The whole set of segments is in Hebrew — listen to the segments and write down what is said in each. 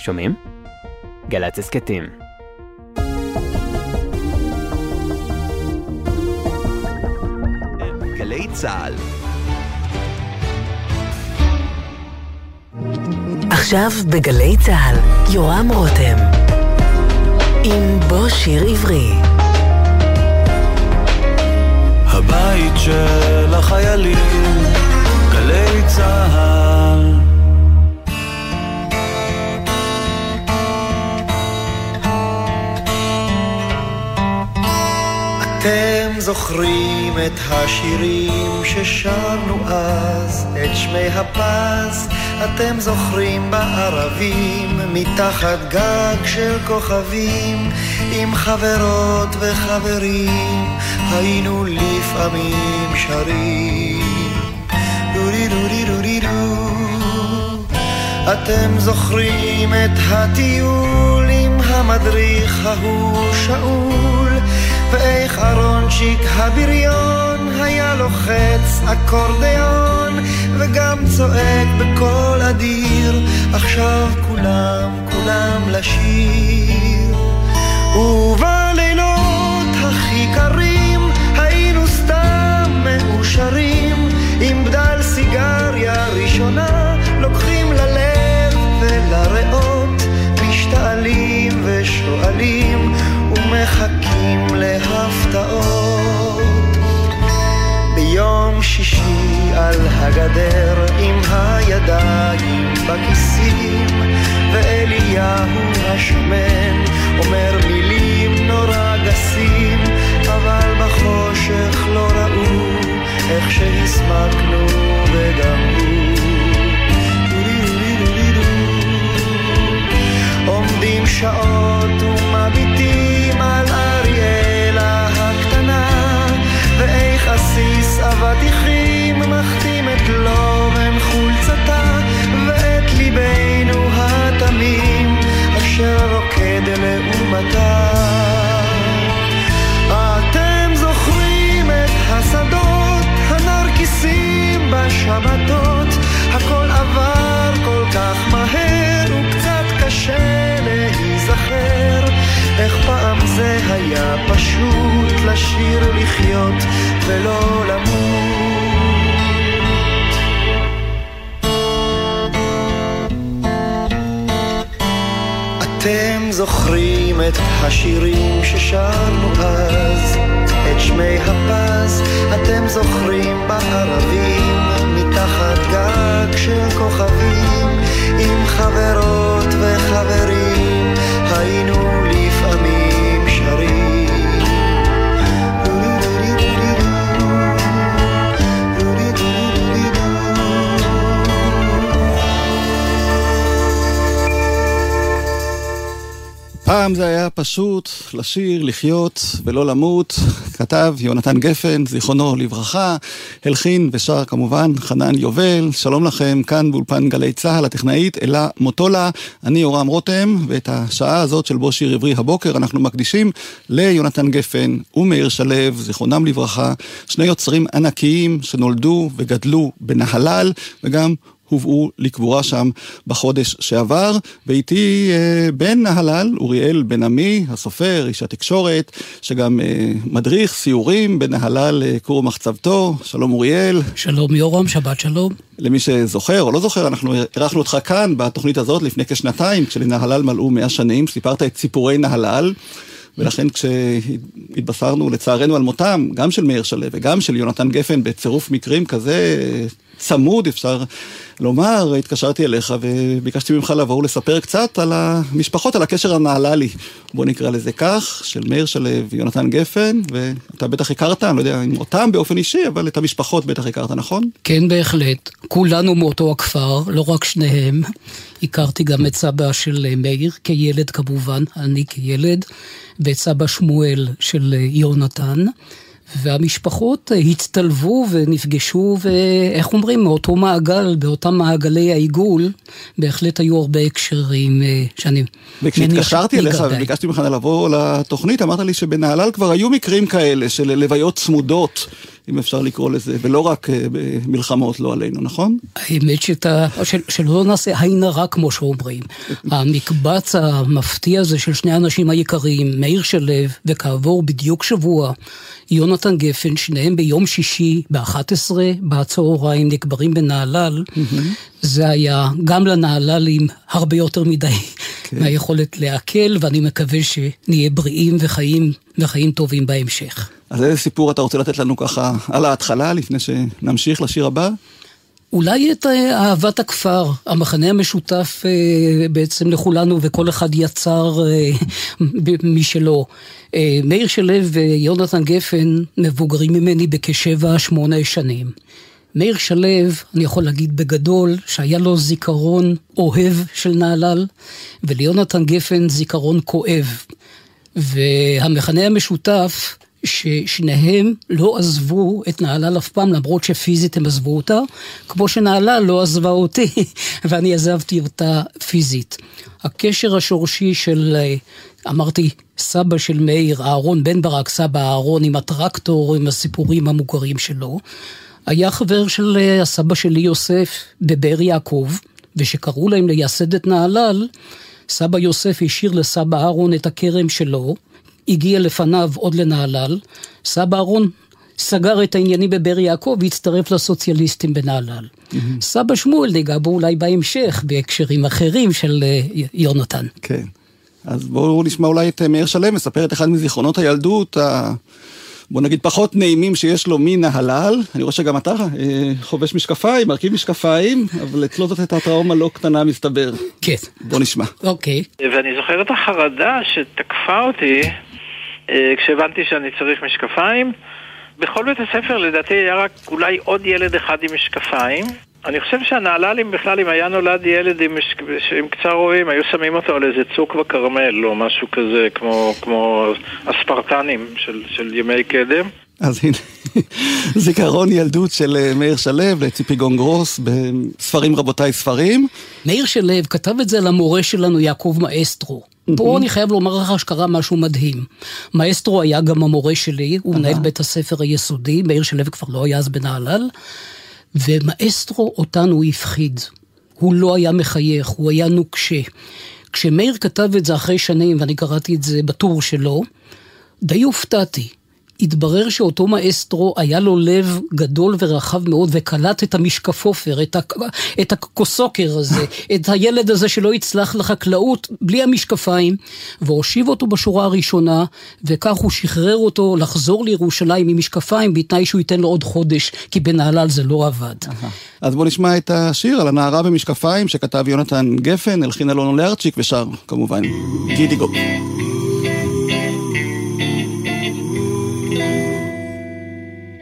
שומעים? גל"צ הסכתים. גלי צה"ל. עכשיו בגלי צה"ל, יורם רותם. עם בוא שיר עברי. הבית של החיילים, גלי צה"ל. אתם זוכרים את השירים ששרנו אז, את שמי הפז, אתם זוכרים בערבים, מתחת גג של כוכבים, עם חברות וחברים, היינו לפעמים שרים. דורי דורי דורי דו. אתם זוכרים את הטיול עם המדריך ההוא שאול, ואיך אהרונצ'יק הבריון היה לוחץ אקורדיון, וגם צועק בקול אדיר, עכשיו כולם, כולם לשיר. ובלילות הכי קרים היינו סתם מאושרים, עם בדל סיגריה ראשונה, לוקחים ללב ולריאות, משתעלים ושואלים, ומחכים להפתעות. ביום שישי על הגדר עם הידיים בכיסים ואליהו השמן אומר מילים נורא גסים אבל בחושך לא ראו איך שהסמקנו את השירים ששרנו אז, את שמי הפז, אתם זוכרים בערבים, מתחת גג של כוכבים, עם חברות וחברים, פעם זה היה פשוט לשיר, לחיות ולא למות, כתב יונתן גפן, זיכרונו לברכה, הלחין ושר כמובן חנן יובל, שלום לכם, כאן באולפן גלי צה"ל, הטכנאית אלה מוטולה, אני יורם רותם, ואת השעה הזאת של בוא שיר עברי הבוקר אנחנו מקדישים ליונתן גפן ומאיר שלו, זיכרונם לברכה, שני יוצרים ענקיים שנולדו וגדלו בנהלל, וגם הובאו לקבורה שם בחודש שעבר, ואיתי אה, בן נהלל, אוריאל בן עמי, הסופר, איש התקשורת, שגם אה, מדריך סיורים בנהלל אה, כור מחצבתו. שלום אוריאל. שלום יורם, שבת שלום. למי שזוכר או לא זוכר, אנחנו אירחנו אותך כאן בתוכנית הזאת לפני כשנתיים, כשלנהלל מלאו מאה שנים, סיפרת את סיפורי נהלל. ולכן כשהתבשרנו לצערנו על מותם, גם של מאיר שלו וגם של יונתן גפן בצירוף מקרים כזה צמוד, אפשר לומר, התקשרתי אליך וביקשתי ממך לבוא ולספר קצת על המשפחות, על הקשר הנהללי, בוא נקרא לזה כך, של מאיר שלו ויונתן גפן, ואתה בטח הכרת, אני לא יודע אם אותם באופן אישי, אבל את המשפחות בטח הכרת, נכון? כן, בהחלט. כולנו מאותו הכפר, לא רק שניהם. הכרתי גם את סבא של מאיר, כילד כמובן, אני כילד, ואת סבא שמואל של יונתן. והמשפחות הצטלבו ונפגשו, ואיך אומרים, מאותו מעגל, באותם מעגלי העיגול, בהחלט היו הרבה הקשרים שאני מניח וכשהתקשרתי אליך וביקשתי ממך לבוא לתוכנית, אמרת לי שבנהלל כבר היו מקרים כאלה של לוויות צמודות אם אפשר לקרוא לזה, ולא רק אה, במלחמות לא עלינו, נכון? האמת שאתה, של, שלא נעשה עין הרע כמו שאומרים. המקבץ המפתיע הזה של שני האנשים היקרים, מאיר שלו, וכעבור בדיוק שבוע, יונתן גפן, שניהם ביום שישי ב-11 בצהריים נקברים בנהלל, זה היה גם לנהללים הרבה יותר מדי כן. מהיכולת לעכל, ואני מקווה שנהיה בריאים וחיים, וחיים טובים בהמשך. אז איזה סיפור אתה רוצה לתת לנו ככה על ההתחלה, לפני שנמשיך לשיר הבא? אולי את אה, אהבת הכפר, המחנה המשותף אה, בעצם לכולנו, וכל אחד יצר אה, משלו. מאיר שלו ויונתן גפן מבוגרים ממני בכשבע, שמונה שנים. מאיר שלו, אני יכול להגיד בגדול, שהיה לו זיכרון אוהב של נהלל, וליונתן גפן זיכרון כואב. והמכנה המשותף ששניהם לא עזבו את נהלל אף פעם, למרות שפיזית הם עזבו אותה, כמו שנהלל לא עזבה אותי, ואני עזבתי אותה פיזית. הקשר השורשי של, אמרתי, סבא של מאיר, אהרון בן ברק, סבא אהרון עם הטרקטור, עם הסיפורים המוכרים שלו, היה חבר של הסבא שלי יוסף בבאר יעקב, ושקראו להם לייסד את נהלל, סבא יוסף השאיר לסבא אהרון את הכרם שלו, הגיע לפניו עוד לנהלל, סבא אהרון סגר את העניינים בבאר יעקב והצטרף לסוציאליסטים בנהלל. Mm-hmm. סבא שמואל ניגע בו אולי בהמשך, בהקשרים אחרים של uh, יונתן. כן. אז בואו נשמע אולי את אה, מאיר שלם, מספר את אחד מזיכרונות הילדות, ה... בוא נגיד פחות נעימים שיש לו מנהלל. אני רואה שגם אתה אה, חובש משקפיים, מרכיב משקפיים, אבל אצלו זאת הייתה טראומה לא קטנה מסתבר. כן. בוא נשמע. אוקיי. ואני זוכר את החרדה שתקפה אותי אה, כשהבנתי שאני צריך משקפיים. בכל בית הספר לדעתי היה רק אולי עוד ילד אחד עם משקפיים. אני חושב שהנהללים בכלל, אם היה נולד ילד עם. עם קצר רואים, היו שמים אותו על איזה צוק בכרמל או משהו כזה, כמו, כמו הספרטנים של, של ימי קדם. אז הנה, זיכרון ילדות של אה, מאיר שלו לציפי גונגרוס בספרים רבותיי ספרים. מאיר שלו כתב את זה למורה שלנו יעקב מאסטרו. פה אני חייב לומר לך שקרה משהו מדהים. מאסטרו היה גם המורה שלי, הוא מנהל בית הספר היסודי, מאיר שלו כבר לא היה אז בנהלל, ומאסטרו אותנו הפחיד. הוא לא היה מחייך, הוא היה נוקשה. כשמאיר כתב את זה אחרי שנים, ואני קראתי את זה בטור שלו, די הופתעתי. התברר שאותו מאסטרו היה לו לב גדול ורחב מאוד וקלט את המשקפופר, את, ה, את הקוסוקר הזה, את הילד הזה שלא יצלח לחקלאות בלי המשקפיים, והושיב אותו בשורה הראשונה, וכך הוא שחרר אותו לחזור לירושלים עם משקפיים בתנאי שהוא ייתן לו עוד חודש, כי בנהלל זה לא עבד. אז בוא נשמע את השיר על הנערה במשקפיים שכתב יונתן גפן, הלחין אלונו לארצ'יק ושר כמובן גידי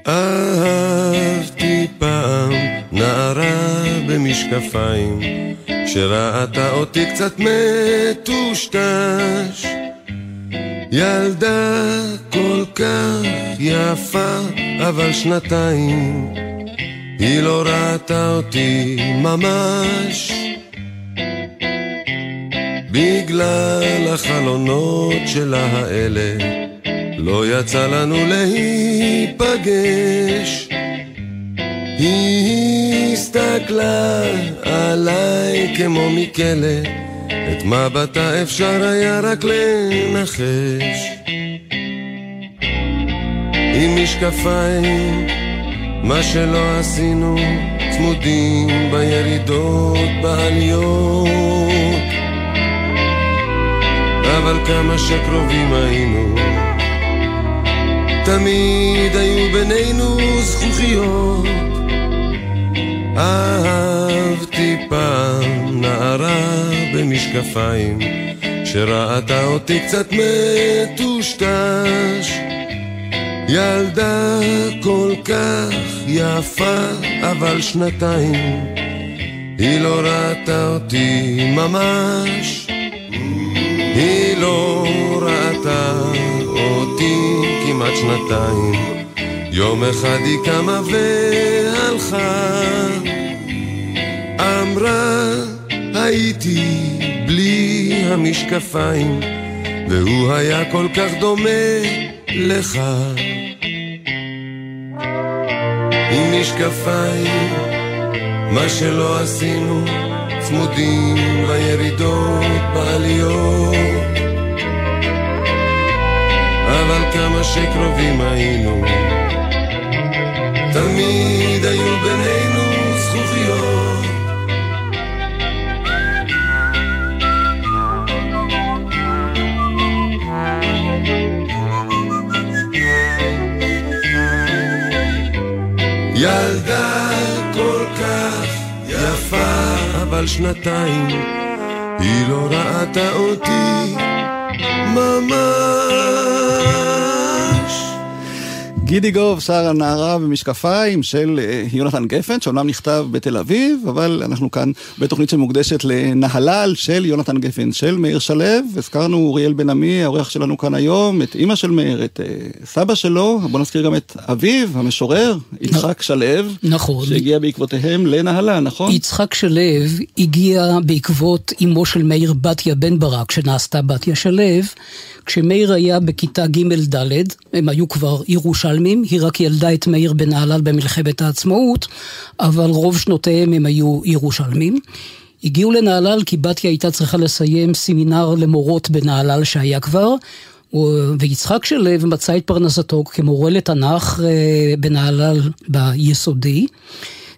אהבתי פעם נערה במשקפיים שראתה אותי קצת מטושטש. ילדה כל כך יפה אבל שנתיים היא לא ראתה אותי ממש. בגלל החלונות שלה האלה לא יצא לנו להיפגש. היא הסתכלה עליי כמו מכלא, את מבטה אפשר היה רק לנחש. עם משקפיים, מה שלא עשינו, צמודים בירידות, בעליות. אבל כמה שקרובים היינו תמיד היו בינינו זכוכיות. אהבתי פעם נערה במשקפיים, שראתה אותי קצת מטושטש. ילדה כל כך יפה, אבל שנתיים, היא לא ראתה אותי ממש. היא לא ראתה כמעט שנתיים. יום אחד היא קמה והלכה, אמרה הייתי בלי המשקפיים, והוא היה כל כך דומה לך. עם משקפיים, מה שלא עשינו, צמודים בירידות, בעליות. אבל כמה שקרובים היינו, תמיד היו בינינו. ילדה כל כך יפה, אבל שנתיים היא לא ראתה אותי ממש. גידי גוב שר הנערה במשקפיים של אה, יונתן גפן, שאומנם נכתב בתל אביב, אבל אנחנו כאן בתוכנית שמוקדשת לנהלל של יונתן גפן של מאיר שלו. הזכרנו אוריאל בן עמי, האורח שלנו כאן היום, את אימא של מאיר, את אה, סבא שלו, בוא נזכיר גם את אביו, המשורר, יצחק שלו. נכון. שהגיע בעקבותיהם לנהלל, נכון? יצחק שלו הגיע בעקבות אמו של מאיר בתיה בן ברק, שנעשתה בתיה שלו, כשמאיר היה בכיתה ג'-ד', הם היו כבר ירושלמים, היא רק ילדה את מאיר בנהלל במלחמת העצמאות, אבל רוב שנותיהם הם היו ירושלמים. הגיעו לנהלל כי בתיה הייתה צריכה לסיים סמינר למורות בנהלל שהיה כבר, ויצחק שלו מצא את פרנסתו כמורה לתנ"ך אה, בנהלל ביסודי.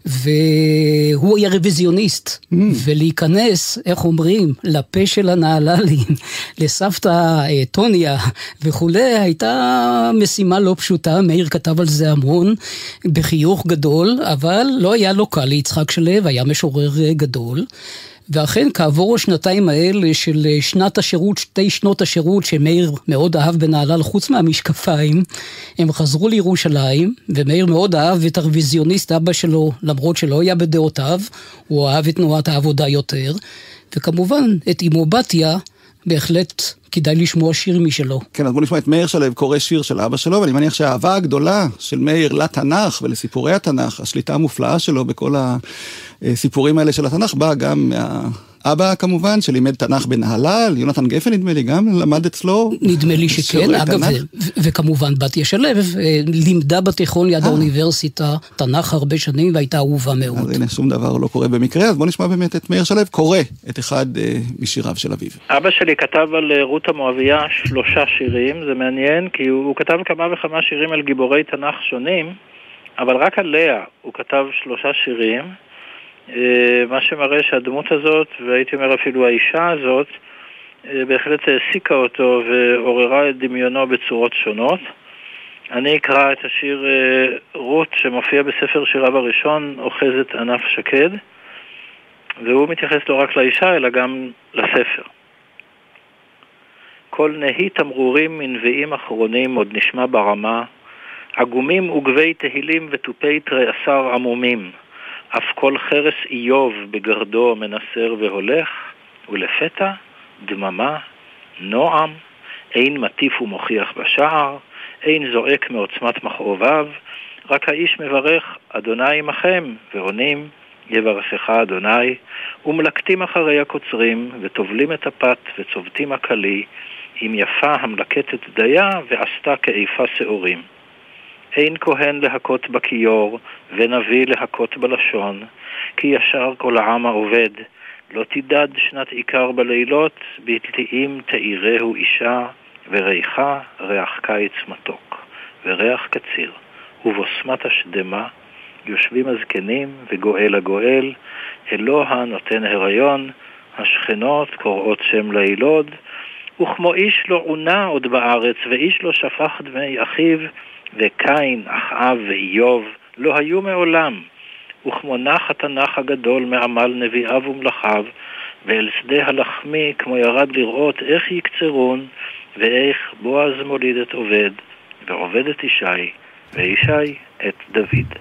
והוא היה רוויזיוניסט, mm. ולהיכנס, איך אומרים, לפה של הנהללים, לסבתא אה, טוניה וכולי, הייתה משימה לא פשוטה, מאיר כתב על זה המון, בחיוך גדול, אבל לא היה לו קל ליצחק שלו, היה משורר אה, גדול. ואכן כעבור השנתיים האלה של אה, שנת השירות, שתי שנות השירות שמאיר מאוד אהב בנהלל חוץ מהמשקפיים, הם חזרו לירושלים, ומאיר מאוד אהב את הרוויזיוניסט אבא שלו, למרות שלא היה בדעותיו, הוא אהב את תנועת העבודה יותר, וכמובן את אמו בתיה, בהחלט כדאי לשמוע שיר משלו. כן, אז בוא נשמע את מאיר שלו קורא שיר של אבא שלו, ואני מניח שהאהבה הגדולה של מאיר לתנ"ך ולסיפורי התנ"ך, השליטה המופלאה שלו בכל הסיפורים האלה של התנ"ך, באה גם מה... אבא כמובן, שלימד תנ"ך בנהלל, יונתן גפן נדמה לי גם למד אצלו. נדמה לי שכן, אגב, וכמובן בתיה שלו, אה, לימדה בתיכון ליד אה. האוניברסיטה תנ"ך הרבה שנים והייתה אהובה מאוד. אז הנה, שום דבר לא קורה במקרה, אז בוא נשמע באמת את מאיר שלו קורא את אחד אה, משיריו של אביו. אבא שלי כתב על רות המואביה שלושה שירים, זה מעניין, כי הוא כתב כמה וכמה שירים על גיבורי תנ"ך שונים, אבל רק על לאה הוא כתב שלושה שירים. אה, מה שמראה שהדמות הזאת, והייתי אומר אפילו האישה הזאת, אה, בהחלט העסיקה אותו ועוררה את דמיונו בצורות שונות. אני אקרא את השיר אה, רות שמופיע בספר שיריו הראשון, אוחזת ענף שקד, והוא מתייחס לא רק לאישה אלא גם לספר. כל נהי תמרורים מנביאים אחרונים עוד נשמע ברמה, עגומים וגבי תהילים ותופי תריעשר עמומים. אף כל חרס איוב בגרדו מנסר והולך, ולפתע דממה, נועם, אין מטיף ומוכיח בשער, אין זועק מעוצמת מכאוביו, רק האיש מברך, אדוני עמכם, ועונים, יברכך אדוני, ומלקטים אחרי הקוצרים, וטובלים את הפת, וצובטים הכלי, עם יפה המלקטת דיה, ועשתה כאיפה שעורים. אין כהן להכות בכיור, ונביא להכות בלשון, כי ישר כל העם העובד. לא תדד שנת עיקר בלילות, בתלתיים תאירהו אישה, וריחה ריח קיץ מתוק, וריח קציר, ובוסמת השדמה, יושבים הזקנים, וגואל הגואל, אלוה נותן הריון, השכנות קוראות שם לילוד, וכמו איש לא עונה עוד בארץ, ואיש לא שפך דמי אחיו, וקין, אחאב ואיוב לא היו מעולם, וכמו נח התנ"ך הגדול מעמל נביאיו ומלאכיו, ואל שדה הלחמי כמו ירד לראות איך יקצרון, ואיך בועז מוליד את עובד, ועובד את ישי, וישי את דוד.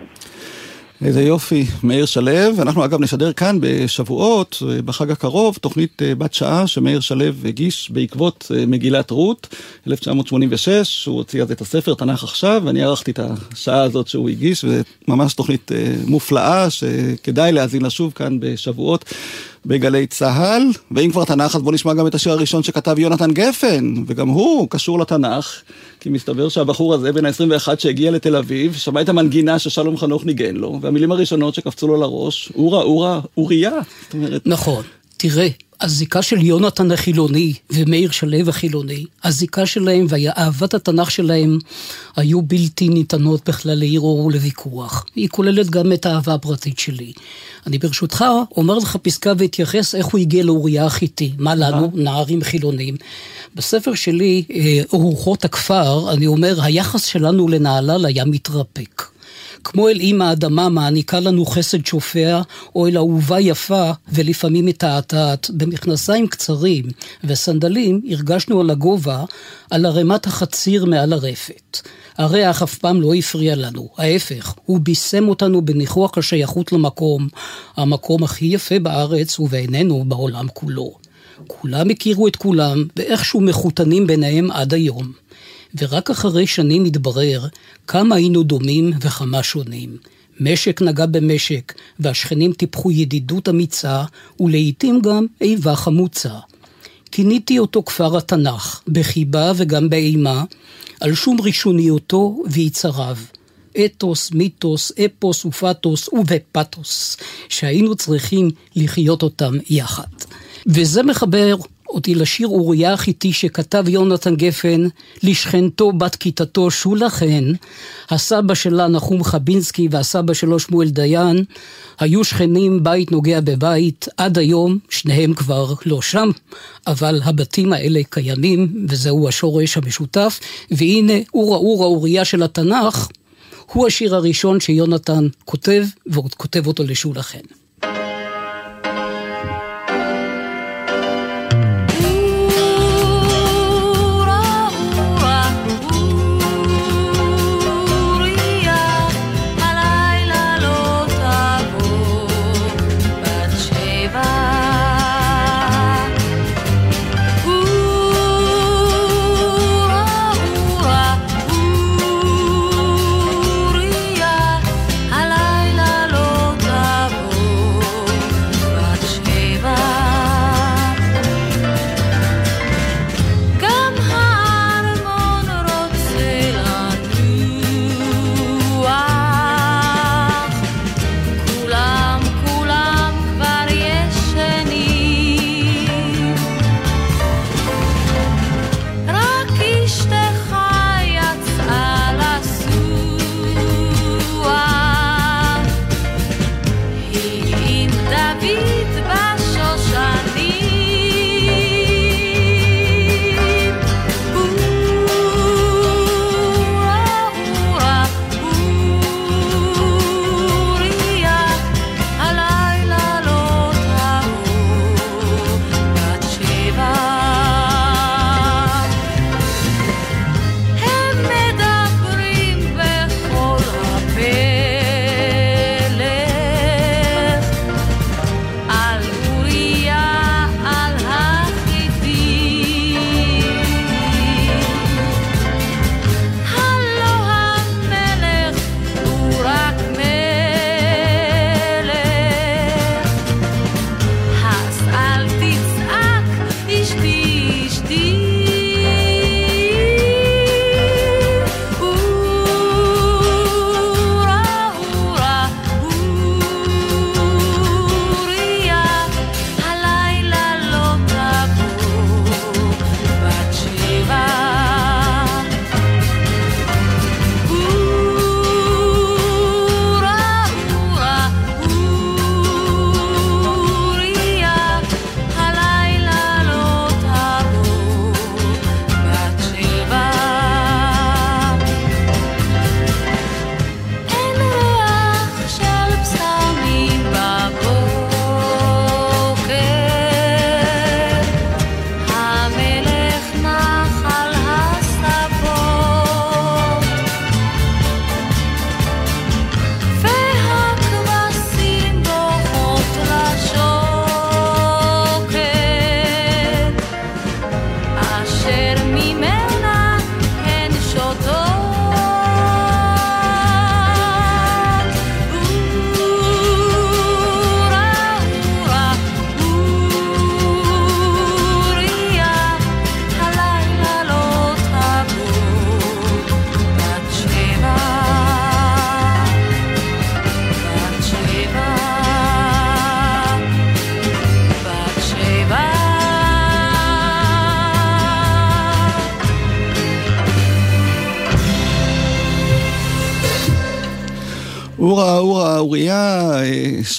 איזה יופי, מאיר שלו. אנחנו אגב נשדר כאן בשבועות, בחג הקרוב, תוכנית אה, בת שעה שמאיר שלו הגיש בעקבות אה, מגילת רות, 1986, הוא הוציא אז את הספר תנ"ך עכשיו, ואני ערכתי את השעה הזאת שהוא הגיש, וממש תוכנית אה, מופלאה שכדאי להאזין לה שוב כאן בשבועות. בגלי צה"ל, ואם כבר תנ"ך אז בוא נשמע גם את השיר הראשון שכתב יונתן גפן, וגם הוא קשור לתנ"ך, כי מסתבר שהבחור הזה בן ה-21 שהגיע לתל אביב, שמע את המנגינה ששלום חנוך ניגן לו, והמילים הראשונות שקפצו לו לראש, אורה אורה אוריה, אומרת... נכון, תראה, הזיקה של יונתן החילוני ומאיר שלו החילוני, הזיקה שלהם ואהבת התנ"ך שלהם היו בלתי ניתנות בכלל לערעור ולוויכוח. היא כוללת גם את האהבה הפרטית שלי. אני ברשותך אומר לך פסקה ואתייחס איך הוא הגיע לאוריה החיתי, מה לנו, נערים חילונים. בספר שלי, אה, ארוחות הכפר, אני אומר, היחס שלנו לנהלל היה מתרפק. כמו אל אימא האדמה מעניקה לנו חסד שופע, או אל אהובה יפה ולפעמים מתעתעת. במכנסיים קצרים וסנדלים הרגשנו על הגובה, על ערימת החציר מעל הרפת. הריח אף פעם לא הפריע לנו, ההפך, הוא בישם אותנו בניחוח השייכות למקום, המקום הכי יפה בארץ ובעינינו בעולם כולו. כולם הכירו את כולם, ואיכשהו מחותנים ביניהם עד היום. ורק אחרי שנים התברר כמה היינו דומים וכמה שונים. משק נגע במשק, והשכנים טיפחו ידידות אמיצה, ולעיתים גם איבה חמוצה. כיניתי אותו כפר התנ"ך, בחיבה וגם באימה, על שום ראשוניותו ויצריו. אתוס, מיתוס, אפוס ופתוס ובפתוס, שהיינו צריכים לחיות אותם יחד. וזה מחבר אותי לשיר אוריה החיתי שכתב יונתן גפן לשכנתו בת כיתתו שולה חן, הסבא שלה נחום חבינסקי והסבא שלו שמואל דיין, היו שכנים בית נוגע בבית, עד היום שניהם כבר לא שם, אבל הבתים האלה קיימים וזהו השורש המשותף, והנה אורה אורה אוריה של התנ"ך הוא השיר הראשון שיונתן כותב, ועוד כותב אותו לשולה חן.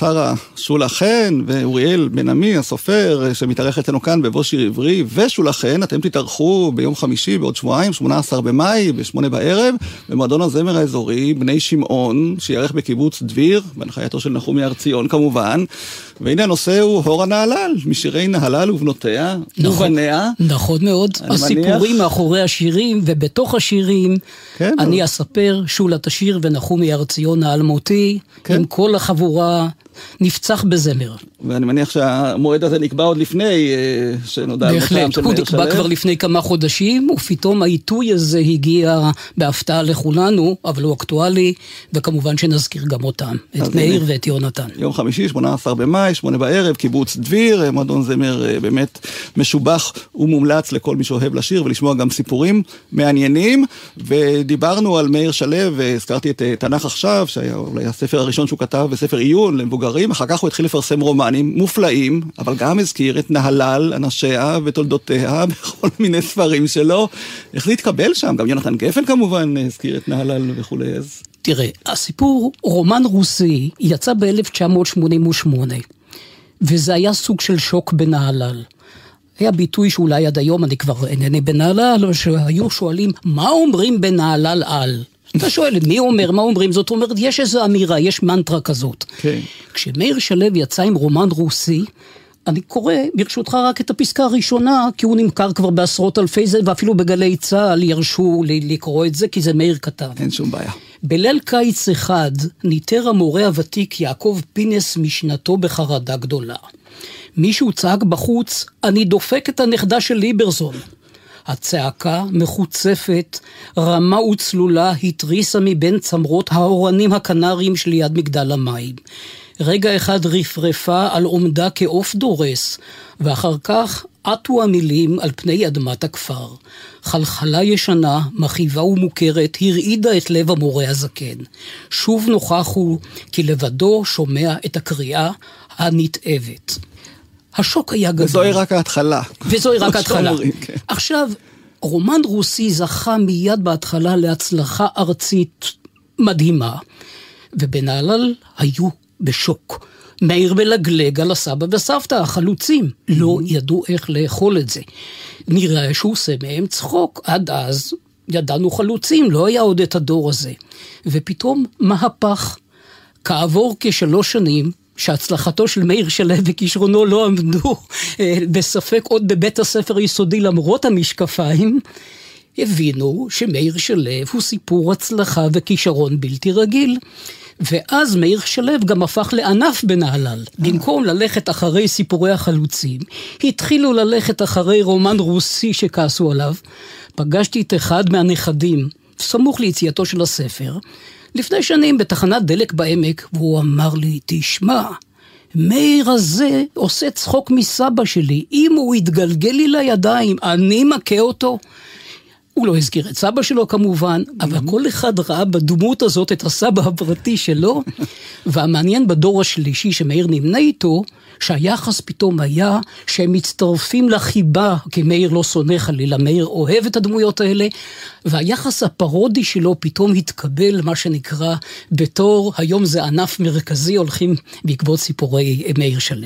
שרה שולה חן ואוריאל בן עמי, הסופר, אה, שמתארח אצלנו כאן בבוא שיר עברי, ושולה חן, אתם תתארחו ביום חמישי בעוד שבועיים, 18 במאי, ב-8 בערב, במועדון הזמר האזורי, בני שמעון, שיארך בקיבוץ דביר, בהנחייתו של נחומי הר ציון כמובן. והנה הנושא הוא הורה נהלל, משירי נהלל ובנותיה, נכון, ובניה. נכון מאוד. הסיפורים מניח- מאחורי השירים, ובתוך השירים, כן, אני אבל- אספר, שולה תשיר ונחומי הר ציון האלמותי, כן. עם כל החבורה, נפצח בזמר. ואני מניח שהמועד הזה נקבע עוד לפני אה, שנודע על מותם בהחלט, של הוא מאיר נקבע שלו. כבר לפני כמה חודשים, ופתאום העיתוי הזה הגיע בהפתעה לכולנו, אבל הוא אקטואלי, וכמובן שנזכיר גם אותם, את מאיר. ואת יונתן. יום חמישי, 18 במאי, שמונה בערב, קיבוץ דביר, אה, מועדון זמר אה, באמת משובח ומומלץ לכל מי שאוהב לשיר ולשמוע גם סיפורים מעניינים. ודיברנו על מאיר שלו, והזכרתי את תנ"ך עכשיו, שהיה אולי הספר הראשון שהוא כתב בספר עיון למבוגרים, אחר כך הוא התחיל לפרסם רומנים מופלאים, אבל גם הזכיר את נהלל, אנשיה ותולדותיה בכל מיני ספרים שלו. איך זה התקבל שם? גם יונתן גפן כמובן הזכיר את נהלל וכולי, אז... תראה, הסיפור, רומן רוסי, יצא ב-1988, וזה היה סוג של שוק בנהלל. היה ביטוי שאולי עד היום אני כבר אינני בנהלל, שהיו שואלים, מה אומרים בנהלל על? אתה שואל, מי אומר, מה אומרים? זאת אומרת, יש איזו אמירה, יש מנטרה כזאת. כן. כשמאיר שלו יצא עם רומן רוסי, אני קורא, ברשותך, רק את הפסקה הראשונה, כי הוא נמכר כבר בעשרות אלפי זה, ואפילו בגלי צה"ל ירשו לי לקרוא את זה, כי זה מאיר כתב. אין שום בעיה. בליל קיץ אחד ניטר המורה הוותיק יעקב פינס משנתו בחרדה גדולה. מישהו צעק בחוץ, אני דופק את הנכדה של ליברזון. הצעקה, מחוצפת, רמה וצלולה, התריסה מבין צמרות האורנים הקנריים שליד מגדל המים. רגע אחד רפרפה על עומדה כעוף דורס, ואחר כך עטו המילים על פני אדמת הכפר. חלחלה ישנה, מכאיבה ומוכרת, הרעידה את לב המורה הזקן. שוב נוכח הוא, כי לבדו שומע את הקריאה הנתעבת. השוק היה גדול. וזוהי רק ההתחלה. וזוהי רק ההתחלה. כן. עכשיו, רומן רוסי זכה מיד בהתחלה להצלחה ארצית מדהימה, ובנהלל היו בשוק. מאיר מלגלג על הסבא וסבתא, החלוצים, לא ידעו איך לאכול את זה. נראה שהוא עושה מהם צחוק. עד אז ידענו חלוצים, לא היה עוד את הדור הזה. ופתאום מהפך. כעבור כשלוש שנים, שהצלחתו של מאיר שלו וכישרונו לא עמדו אה, בספק עוד בבית הספר היסודי למרות המשקפיים, הבינו שמאיר שלו הוא סיפור הצלחה וכישרון בלתי רגיל. ואז מאיר שלו גם הפך לענף בנהלל. במקום ללכת אחרי סיפורי החלוצים, התחילו ללכת אחרי רומן רוסי שכעסו עליו. פגשתי את אחד מהנכדים, סמוך ליציאתו של הספר, לפני שנים בתחנת דלק בעמק, והוא אמר לי, תשמע, מאיר הזה עושה צחוק מסבא שלי, אם הוא יתגלגל לי לידיים, אני מכה אותו. הוא לא הזכיר את סבא שלו כמובן, אבל כל אחד ראה בדמות הזאת את הסבא הפרטי שלו, והמעניין בדור השלישי שמאיר נמנה איתו, שהיחס פתאום היה שהם מצטרפים לחיבה, כי מאיר לא שונא חלילה, מאיר אוהב את הדמויות האלה, והיחס הפרודי שלו פתאום התקבל, מה שנקרא, בתור, היום זה ענף מרכזי, הולכים בעקבות סיפורי מאיר שלו.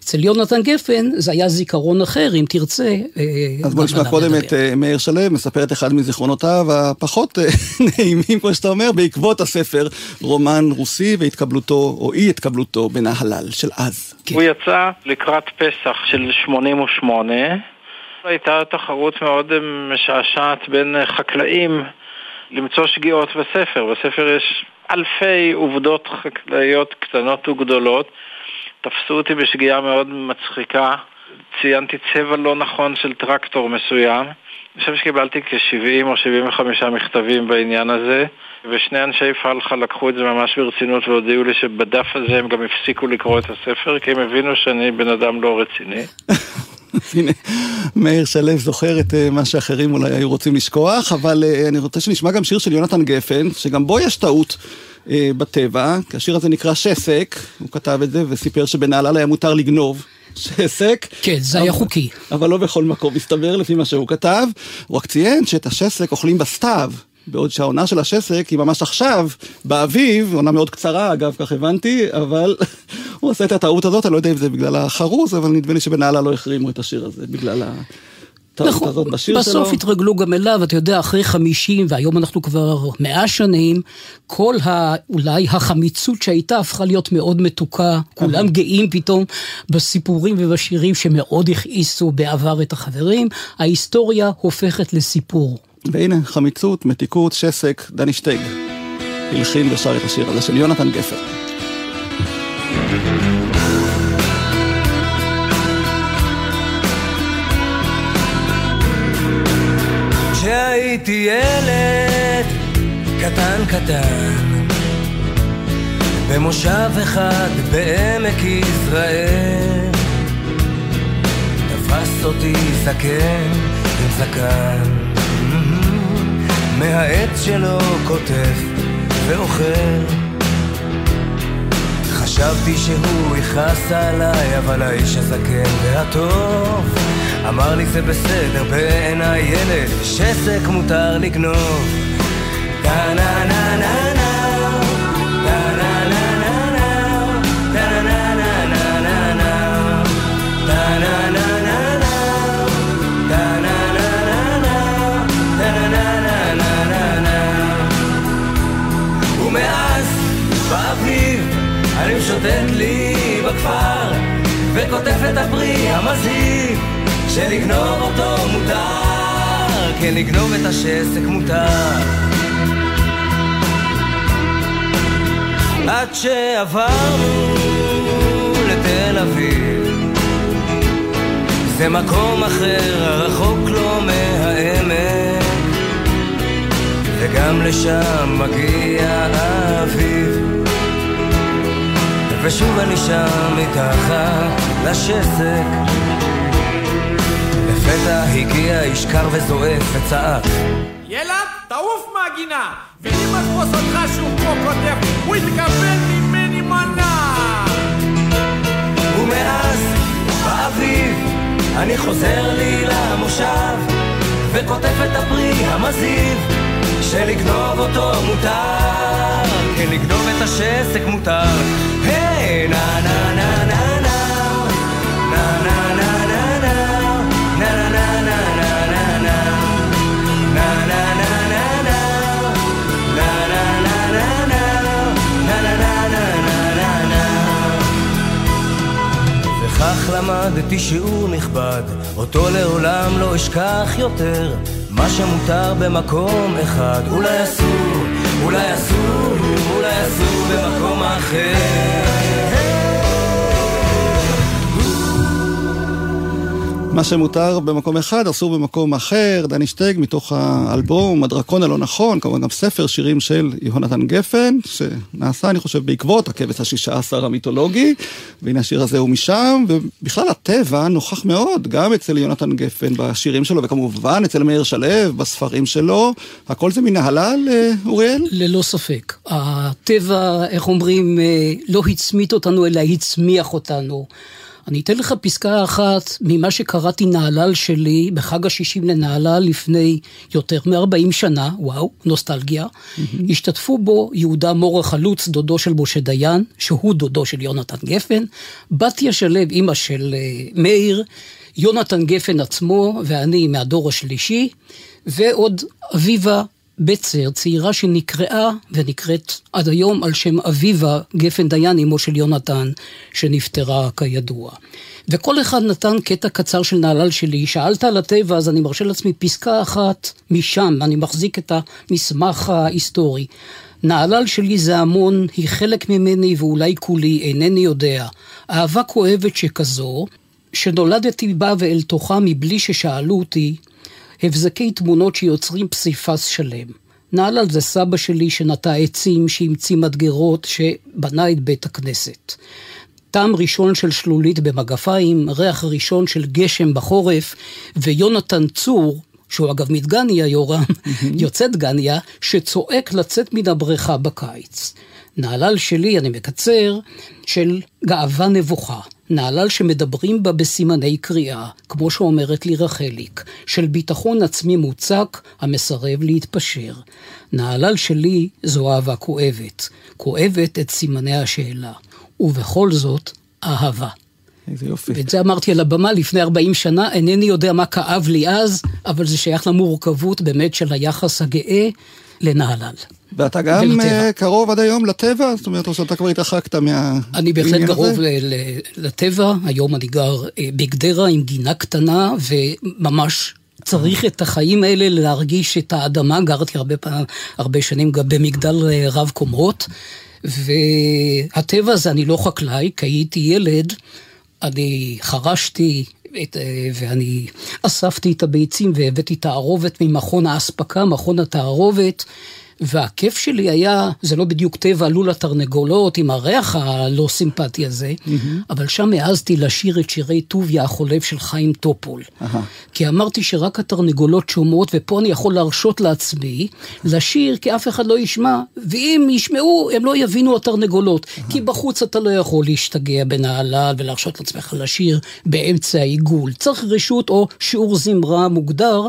אצל יונתן גפן זה היה זיכרון אחר, אם תרצה. אה, אז בוא נשמע קודם. את אה, מאיר שלו, מספר את אחד מזיכרונותיו הפחות אה, נעימים, כמו שאתה אומר, בעקבות הספר רומן רוסי והתקבלותו, או אי התקבלותו בנהלל של אז. הוא יצא לקראת פסח של 88. הייתה תחרות מאוד משעשעת בין חקלאים למצוא שגיאות בספר. בספר יש אלפי עובדות חקלאיות קטנות וגדולות. תפסו אותי בשגיאה מאוד מצחיקה. ציינתי צבע לא נכון של טרקטור מסוים. אני חושב שקיבלתי כ-70 או 75 מכתבים בעניין הזה, ושני אנשי פלחה לקחו את זה ממש ברצינות והודיעו לי שבדף הזה הם גם הפסיקו לקרוא את הספר, כי הם הבינו שאני בן אדם לא רציני. הנה, מאיר שלו זוכר את אה, מה שאחרים אולי היו רוצים לשכוח, אבל אה, אני רוצה שנשמע גם שיר של יונתן גפן, שגם בו יש טעות. אה, בטבע, כי השיר הזה נקרא שסק, הוא כתב את זה וסיפר שבנהלל היה מותר לגנוב שסק. כן, זה היה חוקי. אבל לא בכל מקום, מסתבר, לפי מה שהוא כתב. הוא רק ציין שאת השסק אוכלים בסתיו. בעוד שהעונה של השסק היא ממש עכשיו, באביב, עונה מאוד קצרה אגב, כך הבנתי, אבל הוא עושה את הטעות הזאת, אני לא יודע אם זה בגלל החרוז, אבל נדמה לי שבנהלה לא החרימו את השיר הזה, בגלל ה... נכון, בסוף התרגלו גם אליו, אתה יודע, אחרי 50, והיום אנחנו כבר 100 שנים, כל ה... אולי החמיצות שהייתה הפכה להיות מאוד מתוקה, כולם גאים פתאום בסיפורים ובשירים שמאוד הכעיסו בעבר את החברים, ההיסטוריה הופכת לסיפור. והנה, חמיצות, מתיקות, שסק, דני שטייג. הלחין ושר את השיר הזה של יונתן גפר. כשהייתי ילד קטן קטן במושב אחד בעמק יזרעאל. תפס אותי זקן עם זקן מהעץ שלו כותב ואוכל. חשבתי שהוא יכעס עליי, אבל האיש הזקן והטוב אמר לי זה בסדר בעיניי ילד, שסק מותר לגנוב. טה נה נה נה נה שוטט לי בכפר וכותב את הפרי המזהיב שלגנוב אותו מותר כן לגנוב את השסק מותר. עד שעברנו לתל אביב זה מקום אחר, רחוק לא מהעמק וגם לשם מגיע האביב. ושוב אני שם מתחת לשסק לפתע הגיע איש קר וזועף וצעק. ילד, תעוף מהגינה ואם אתפוס אותך שוב פה כותב הוא יתקבל ממני מנה. ומאז באביב אני חוזר לי למושב וכותב את הפרי המזהיב שלגנוב אותו מותר. כן לגנוב את השסק מותר. היי נה נה נה וכך למדתי שיעור נכבד, אותו לעולם לא אשכח יותר. מה שמותר במקום אחד, אולי אסור, אולי אסור, אולי אסור במקום אחר. מה שמותר במקום אחד, אסור במקום אחר, דני שטייג מתוך האלבום הדרקון הלא נכון, כמובן גם ספר שירים של יהונתן גפן, שנעשה, אני חושב, בעקבות הכבש השישה עשר המיתולוגי, והנה השיר הזה הוא משם, ובכלל הטבע נוכח מאוד, גם אצל יהונתן גפן בשירים שלו, וכמובן אצל מאיר שלו בספרים שלו, הכל זה מנהלל, אה, אוריאל? ללא ספק. הטבע, איך אומרים, אה, לא הצמית אותנו, אלא הצמיח אותנו. אני אתן לך פסקה אחת ממה שקראתי נהלל שלי בחג השישים לנהלל לפני יותר מ-40 שנה, וואו, נוסטלגיה. Mm-hmm. השתתפו בו יהודה מור החלוץ, דודו של משה דיין, שהוא דודו של יונתן גפן, בתיה שלו, אימא של uh, מאיר, יונתן גפן עצמו ואני מהדור השלישי, ועוד אביבה בצר, צעירה שנקראה ונקראת עד היום על שם אביבה גפן דיין, אמו של יונתן, שנפטרה כידוע. וכל אחד נתן קטע קצר של נהלל שלי. שאלת על הטבע, אז אני מרשה לעצמי פסקה אחת משם, אני מחזיק את המסמך ההיסטורי. נהלל שלי זה המון, היא חלק ממני ואולי כולי, אינני יודע. אהבה כואבת שכזו, שנולדתי בה ואל תוכה מבלי ששאלו אותי, הבזקי תמונות שיוצרים פסיפס שלם. נהלל זה סבא שלי שנטע עצים, שהמציא מדגרות, שבנה את בית הכנסת. טעם ראשון של שלולית במגפיים, ריח ראשון של גשם בחורף, ויונתן צור, שהוא אגב מדגניה, יורם, יוצא דגניה, שצועק לצאת מן הבריכה בקיץ. נהלל שלי, אני מקצר, של גאווה נבוכה. נהלל שמדברים בה בסימני קריאה, כמו שאומרת לי רחליק, של ביטחון עצמי מוצק המסרב להתפשר. נהלל שלי זו אהבה כואבת, כואבת את סימני השאלה, ובכל זאת, אהבה. איזה יופי. ואת זה אמרתי על הבמה לפני 40 שנה, אינני יודע מה כאב לי אז, אבל זה שייך למורכבות באמת של היחס הגאה לנהלל. ואתה גם ולטבע. קרוב עד היום לטבע? זאת אומרת, או שאתה כבר התרחקת מה... אני בהחלט קרוב לטבע, היום אני גר בגדרה עם גינה קטנה, וממש צריך את החיים האלה להרגיש את האדמה, גרתי הרבה, פעם, הרבה שנים גם במגדל רב קומות, והטבע הזה, אני לא חקלאי, כי הייתי ילד, אני חרשתי את, ואני אספתי את הביצים והבאתי תערובת ממכון האספקה, מכון התערובת. והכיף שלי היה, זה לא בדיוק טבע לול התרנגולות עם הריח הלא סימפטי הזה, mm-hmm. אבל שם העזתי לשיר את שירי טוביה החולב של חיים טופול. Uh-huh. כי אמרתי שרק התרנגולות שומעות, ופה אני יכול להרשות לעצמי לשיר כי אף אחד לא ישמע, ואם ישמעו, הם לא יבינו התרנגולות. Uh-huh. כי בחוץ אתה לא יכול להשתגע בנהלל ולהרשות לעצמך לשיר באמצע העיגול. צריך רשות או שיעור זמרה מוגדר.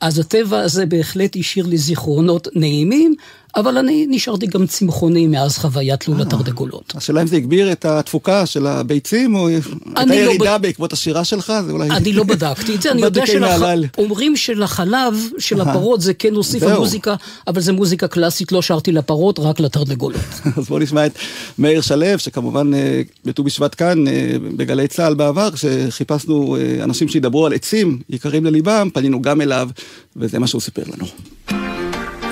אז הטבע הזה בהחלט השאיר לי זיכרונות נעימים, אבל אני נשארתי גם צמחוני מאז חוויית לול התרנגולות. השאלה אם זה הגביר את התפוקה של הביצים, או הייתה לא ירידה בעקבות השירה שלך? אני לא בדקתי את זה, אני יודע שאומרים שלחלב של הפרות זה כן הוסיף המוזיקה, אבל זה מוזיקה קלאסית, לא שרתי לפרות, רק לתרנגולות. אז בוא נשמע את מאיר שלו, שכמובן אה, בט"ו בשבט כאן, אה, בגלי צה"ל בעבר, כשחיפשנו אה, אנשים שידברו על עצים יקרים לליבם, פנינו גם אליו, וזה מה שהוא סיפר לנו.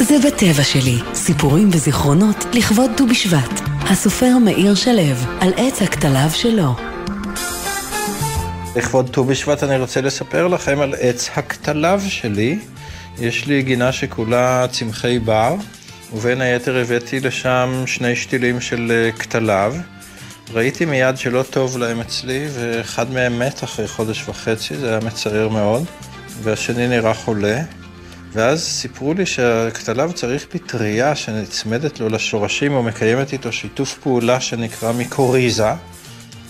זה בטבע שלי, סיפורים וזיכרונות לכבוד ט"ו בשבט. הסופר מאיר שלו, על עץ הכתליו שלו. לכבוד ט"ו בשבט אני רוצה לספר לכם על עץ הכתליו שלי. יש לי גינה שכולה צמחי בר, ובין היתר הבאתי לשם שני שתילים של אה, כתליו. ראיתי מיד שלא טוב להם אצלי, ואחד מהם מת אחרי חודש וחצי, זה היה מצער מאוד, והשני נראה חולה. ואז סיפרו לי שהכתליו צריך פטריה שנצמדת לו לשורשים ומקיימת איתו שיתוף פעולה שנקרא מיקוריזה.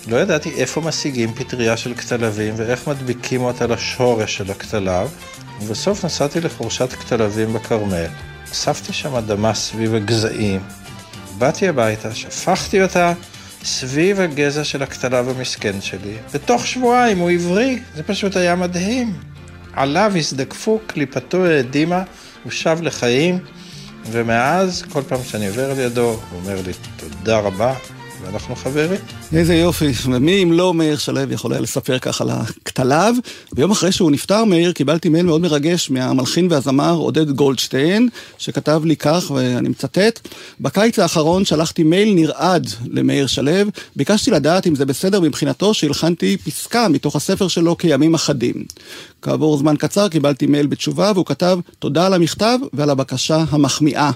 לא ידעתי איפה משיגים פטריה של כתלבים ואיך מדביקים אותה לשורש של הכתליו, ובסוף נסעתי לחורשת כתלבים בכרמל. אספתי שם אדמה סביב הגזעים, באתי הביתה, שפכתי אותה סביב הגזע של הכתליו המסכן שלי. בתוך שבועיים הוא עברי, זה פשוט היה מדהים. עליו הזדקפו, קליפתו האדימה, הוא שב לחיים, ומאז, כל פעם שאני עובר על ידו, הוא אומר לי, תודה רבה, ואנחנו חברים. איזה יופי, ומי אם לא מאיר שלו יכול היה לספר ככה על הכתליו. ויום אחרי שהוא נפטר, מאיר, קיבלתי מייל מאוד מרגש מהמלחין והזמר עודד גולדשטיין, שכתב לי כך, ואני מצטט, בקיץ האחרון שלחתי מייל נרעד למאיר שלו, ביקשתי לדעת אם זה בסדר מבחינתו שהלחנתי פסקה מתוך הספר שלו כימים אחדים. כעבור זמן קצר קיבלתי מייל בתשובה, והוא כתב תודה על המכתב ועל הבקשה המחמיאה.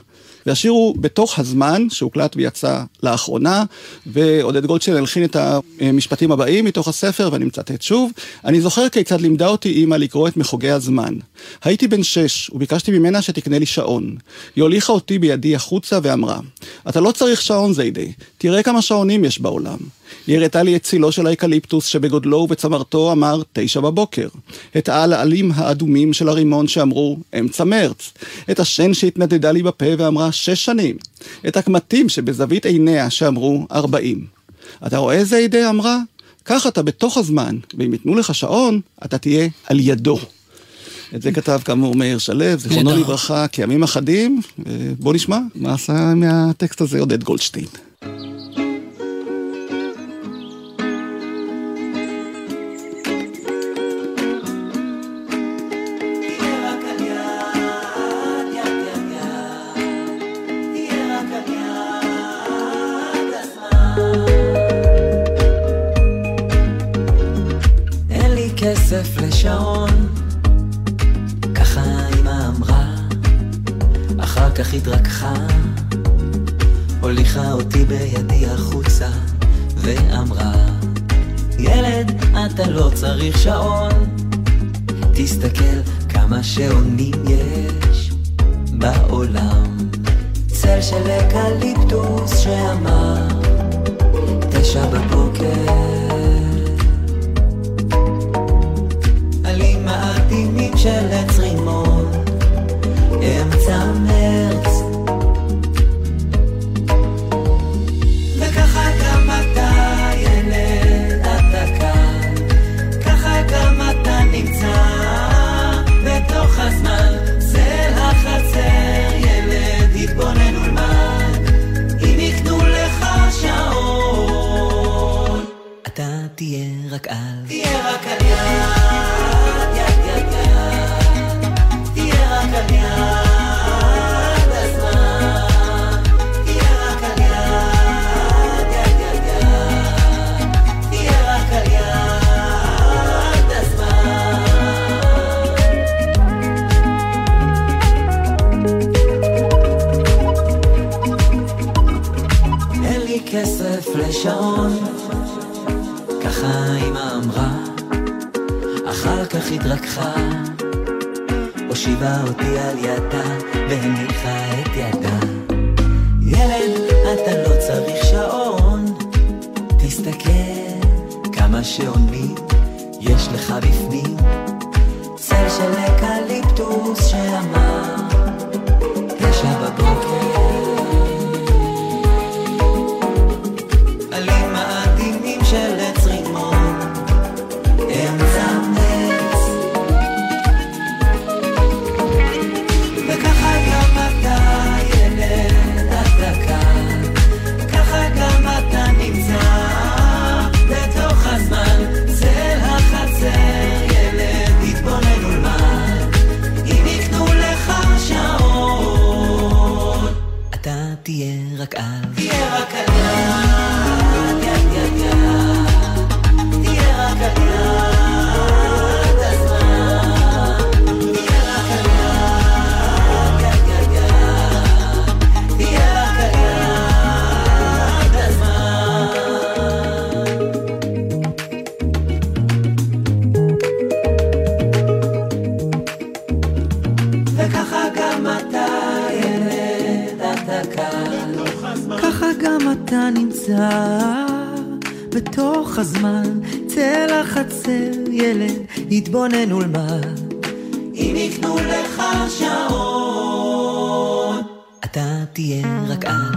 והשיר הוא בתוך הזמן, שהוקלט ויצא לאחרונה, ועודד גולדשטיין הלחין את המשפטים הבאים מתוך הספר, ואני מצטט שוב: אני זוכר כיצד לימדה אותי אימא לקרוא את מחוגי הזמן. הייתי בן שש, וביקשתי ממנה שתקנה לי שעון. היא הוליכה אותי בידי החוצה ואמרה, אתה לא צריך שעון זיידי, תראה כמה שעונים יש בעולם. היא הראתה לי את צילו של האקליפטוס שבגודלו ובצמרתו אמר תשע בבוקר. את העלעלים האדומים של הרימון שאמרו אמצע מרץ. את השן שהתנדדה לי בפה ואמרה שש שנים. את הקמטים שבזווית עיניה שאמרו ארבעים. אתה רואה איזה אידי אמרה? קח אתה בתוך הזמן, ואם ייתנו לך שעון, אתה תהיה על ידו. את זה כתב כאמור מאיר שלו, זיכרונו לברכה, כימים אחדים. בוא נשמע מה עשה מהטקסט הזה עודד גולדשטיין.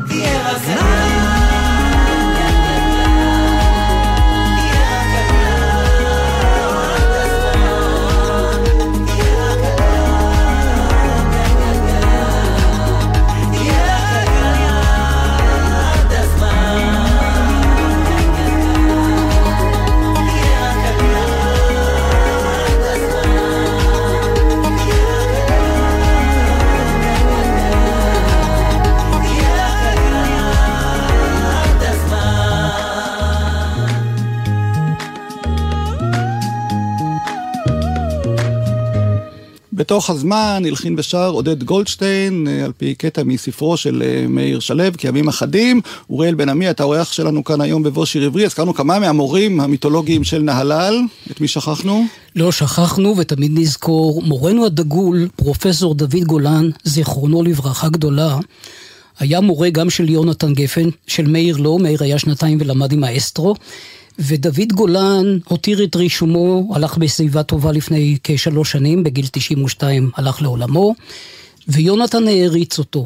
תהיה רק על. בתוך הזמן הלחין ושר עודד גולדשטיין, אה, על פי קטע מספרו של אה, מאיר שלו, כימים אחדים. אוריאל בן עמי, אתה אורח שלנו כאן היום בבוא שיר עברי, הזכרנו כמה מהמורים המיתולוגיים של נהלל. את מי שכחנו? לא שכחנו ותמיד נזכור, מורנו הדגול, פרופסור דוד גולן, זיכרונו לברכה גדולה, היה מורה גם של יונתן גפן, של מאיר לא, מאיר היה שנתיים ולמד עם האסטרו. ודוד גולן הותיר את רישומו, הלך בשיבה טובה לפני כשלוש שנים, בגיל 92 הלך לעולמו, ויונתן העריץ אותו.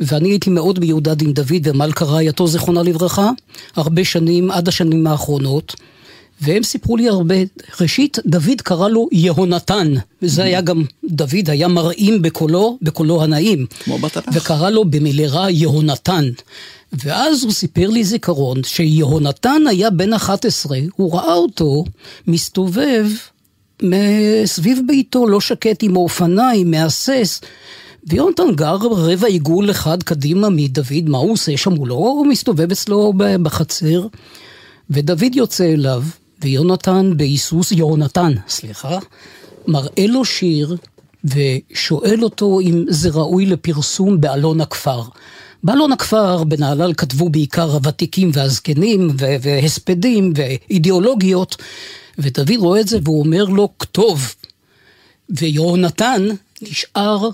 ואני הייתי מאוד מיודד עם דוד ומלכה רעייתו, זיכרונה לברכה, הרבה שנים, עד השנים האחרונות. והם סיפרו לי הרבה. ראשית, דוד קרא לו יהונתן, וזה היה גם, דוד היה מרעים בקולו, בקולו הנעים. כמו בתנ"ך. וקרא לו במלרה יהונתן. ואז הוא סיפר לי זיכרון שיהונתן היה בן 11, הוא ראה אותו מסתובב סביב ביתו, לא שקט עם האופניים, מהסס. ויונתן גר רבע עיגול אחד קדימה מדוד, מה הוא עושה שם? הוא לא מסתובב אצלו בחצר. ודוד יוצא אליו, ויונתן בהיסוס, יהונתן, סליחה, מראה לו שיר ושואל אותו אם זה ראוי לפרסום באלון הכפר. באלון הכפר בנהלל כתבו בעיקר הוותיקים והזקנים והספדים ואידיאולוגיות, ודוד רואה את זה והוא אומר לו כתוב. ויהונתן נשאר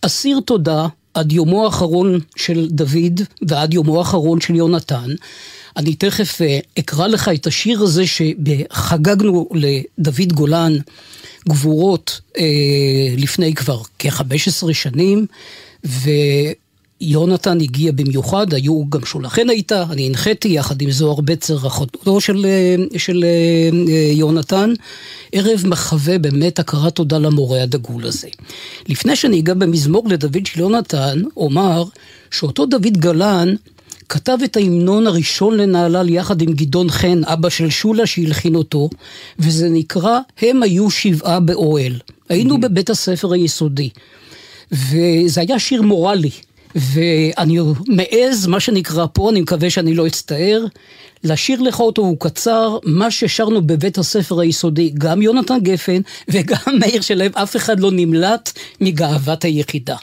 אסיר תודה עד יומו האחרון של דוד ועד יומו האחרון של יונתן. אני תכף אה, אקרא לך את השיר הזה שחגגנו לדוד גולן גבורות אה, לפני כבר כ-15 שנים, ו... יונתן הגיע במיוחד, היו גם שולחן הייתה, אני הנחיתי יחד עם זוהר בצר, אחותו של, אה, של יונתן, ערב מחווה באמת הכרת תודה למורה הדגול הזה. לפני שאני אגע במזמור לדוד של יונתן, אומר שאותו דוד גלן כתב את ההמנון הראשון לנהלל יחד עם גדעון חן, אבא של שולה שהלחין אותו, וזה נקרא "הם היו שבעה באוהל". היינו בבית הספר היסודי, וזה היה שיר מורלי. ואני מעז, מה שנקרא פה, אני מקווה שאני לא אצטער, לשיר לך אותו הוא קצר, מה ששרנו בבית הספר היסודי, גם יונתן גפן וגם מאיר שלו, אף אחד לא נמלט מגאוות היחידה.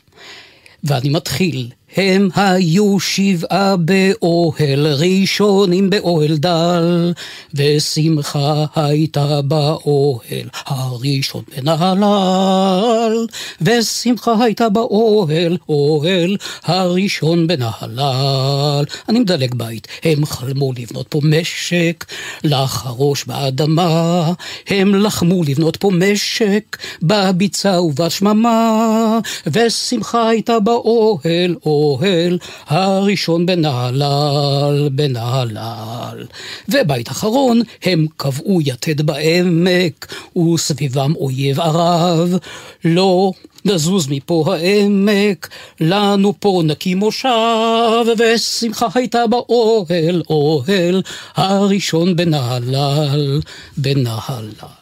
ואני מתחיל. הם היו שבעה באוהל ראשונים באוהל דל, ושמחה הייתה באוהל הראשון בנהלל, ושמחה הייתה באוהל, אוהל הראשון בנהלל. אני מדלג בית, הם חלמו לבנות פה משק, לחרוש באדמה, הם לחמו לבנות פה משק, בביצה ובשממה, ושמחה הייתה באוהל, אוהל האוהל הראשון בנהלל, בנהלל. ובית אחרון, הם קבעו יתד בעמק, וסביבם אויב ערב. לא נזוז מפה העמק, לנו פה נקים מושב, ושמחה הייתה באוהל, אוהל הראשון בנהלל, בנהלל.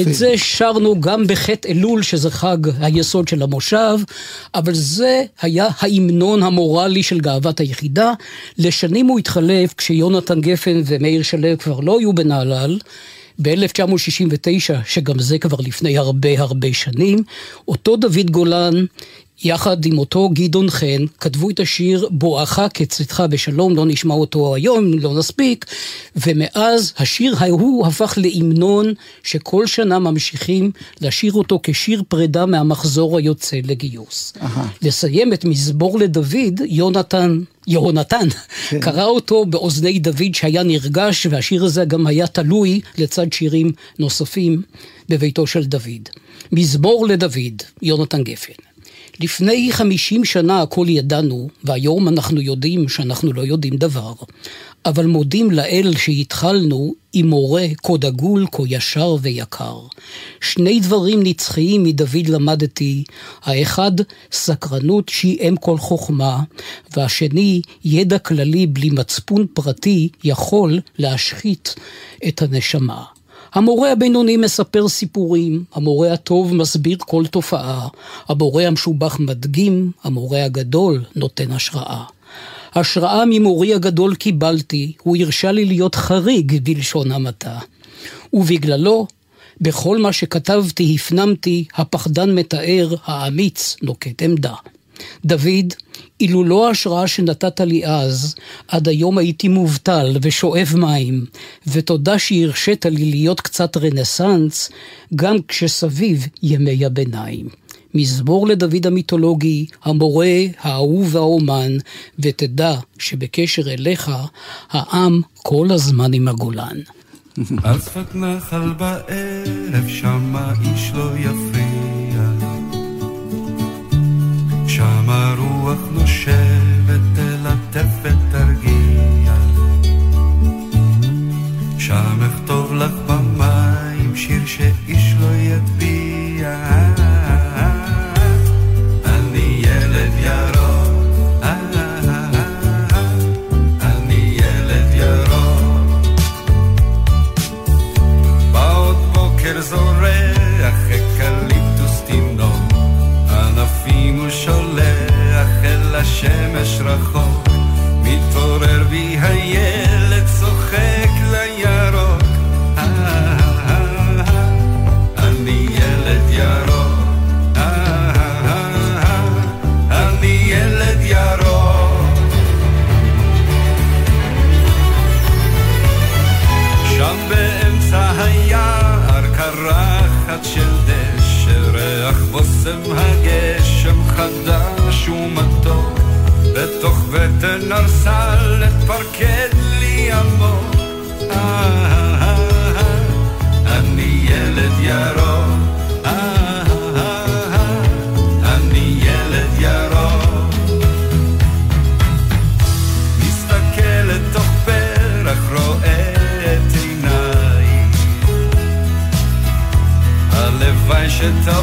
את זה שרנו גם בחטא אלול, שזה חג היסוד של המושב, אבל זה היה ההמנון המורלי של גאוות היחידה. לשנים הוא התחלף כשיונתן גפן ומאיר שלו כבר לא היו בנהלל. ב-1969, שגם זה כבר לפני הרבה הרבה שנים, אותו דוד גולן יחד עם אותו גדעון חן, כתבו את השיר בואכה כצאתך בשלום, לא נשמע אותו היום, לא נספיק, ומאז השיר ההוא הפך להמנון שכל שנה ממשיכים לשיר אותו כשיר פרידה מהמחזור היוצא לגיוס. Aha. לסיים את מזמור לדוד, יונתן יהונתן כן. קרא אותו באוזני דוד שהיה נרגש, והשיר הזה גם היה תלוי לצד שירים נוספים בביתו של דוד. מזמור לדוד, יונתן גפן. לפני חמישים שנה הכל ידענו, והיום אנחנו יודעים שאנחנו לא יודעים דבר. אבל מודים לאל שהתחלנו עם מורה כה דגול, כה ישר ויקר. שני דברים נצחיים מדוד למדתי, האחד סקרנות שהיא אם כל חוכמה, והשני ידע כללי בלי מצפון פרטי יכול להשחית את הנשמה. המורה הבינוני מספר סיפורים, המורה הטוב מסביר כל תופעה, המורה המשובח מדגים, המורה הגדול נותן השראה. השראה ממורי הגדול קיבלתי, הוא הרשה לי להיות חריג בלשון המעטה. ובגללו, בכל מה שכתבתי הפנמתי, הפחדן מתאר, האמיץ נוקט עמדה. דוד, אילו לא ההשראה שנתת לי אז, עד היום הייתי מובטל ושואב מים, ותודה שהרשית לי להיות קצת רנסאנס, גם כשסביב ימי הביניים. מזמור לדוד המיתולוגי, המורה, האהוב והאומן, ותדע שבקשר אליך, העם כל הזמן עם הגולן. על שפת נחל בערב, שמה איש לא יפריע. שם הרוח נושבת, תלטף ארסל תפרקד לי עמוק. אני ילד ירוק. אני ילד ירוק. מסתכל לתוך פרח, רואה את עיניי. הלוואי שתבואי,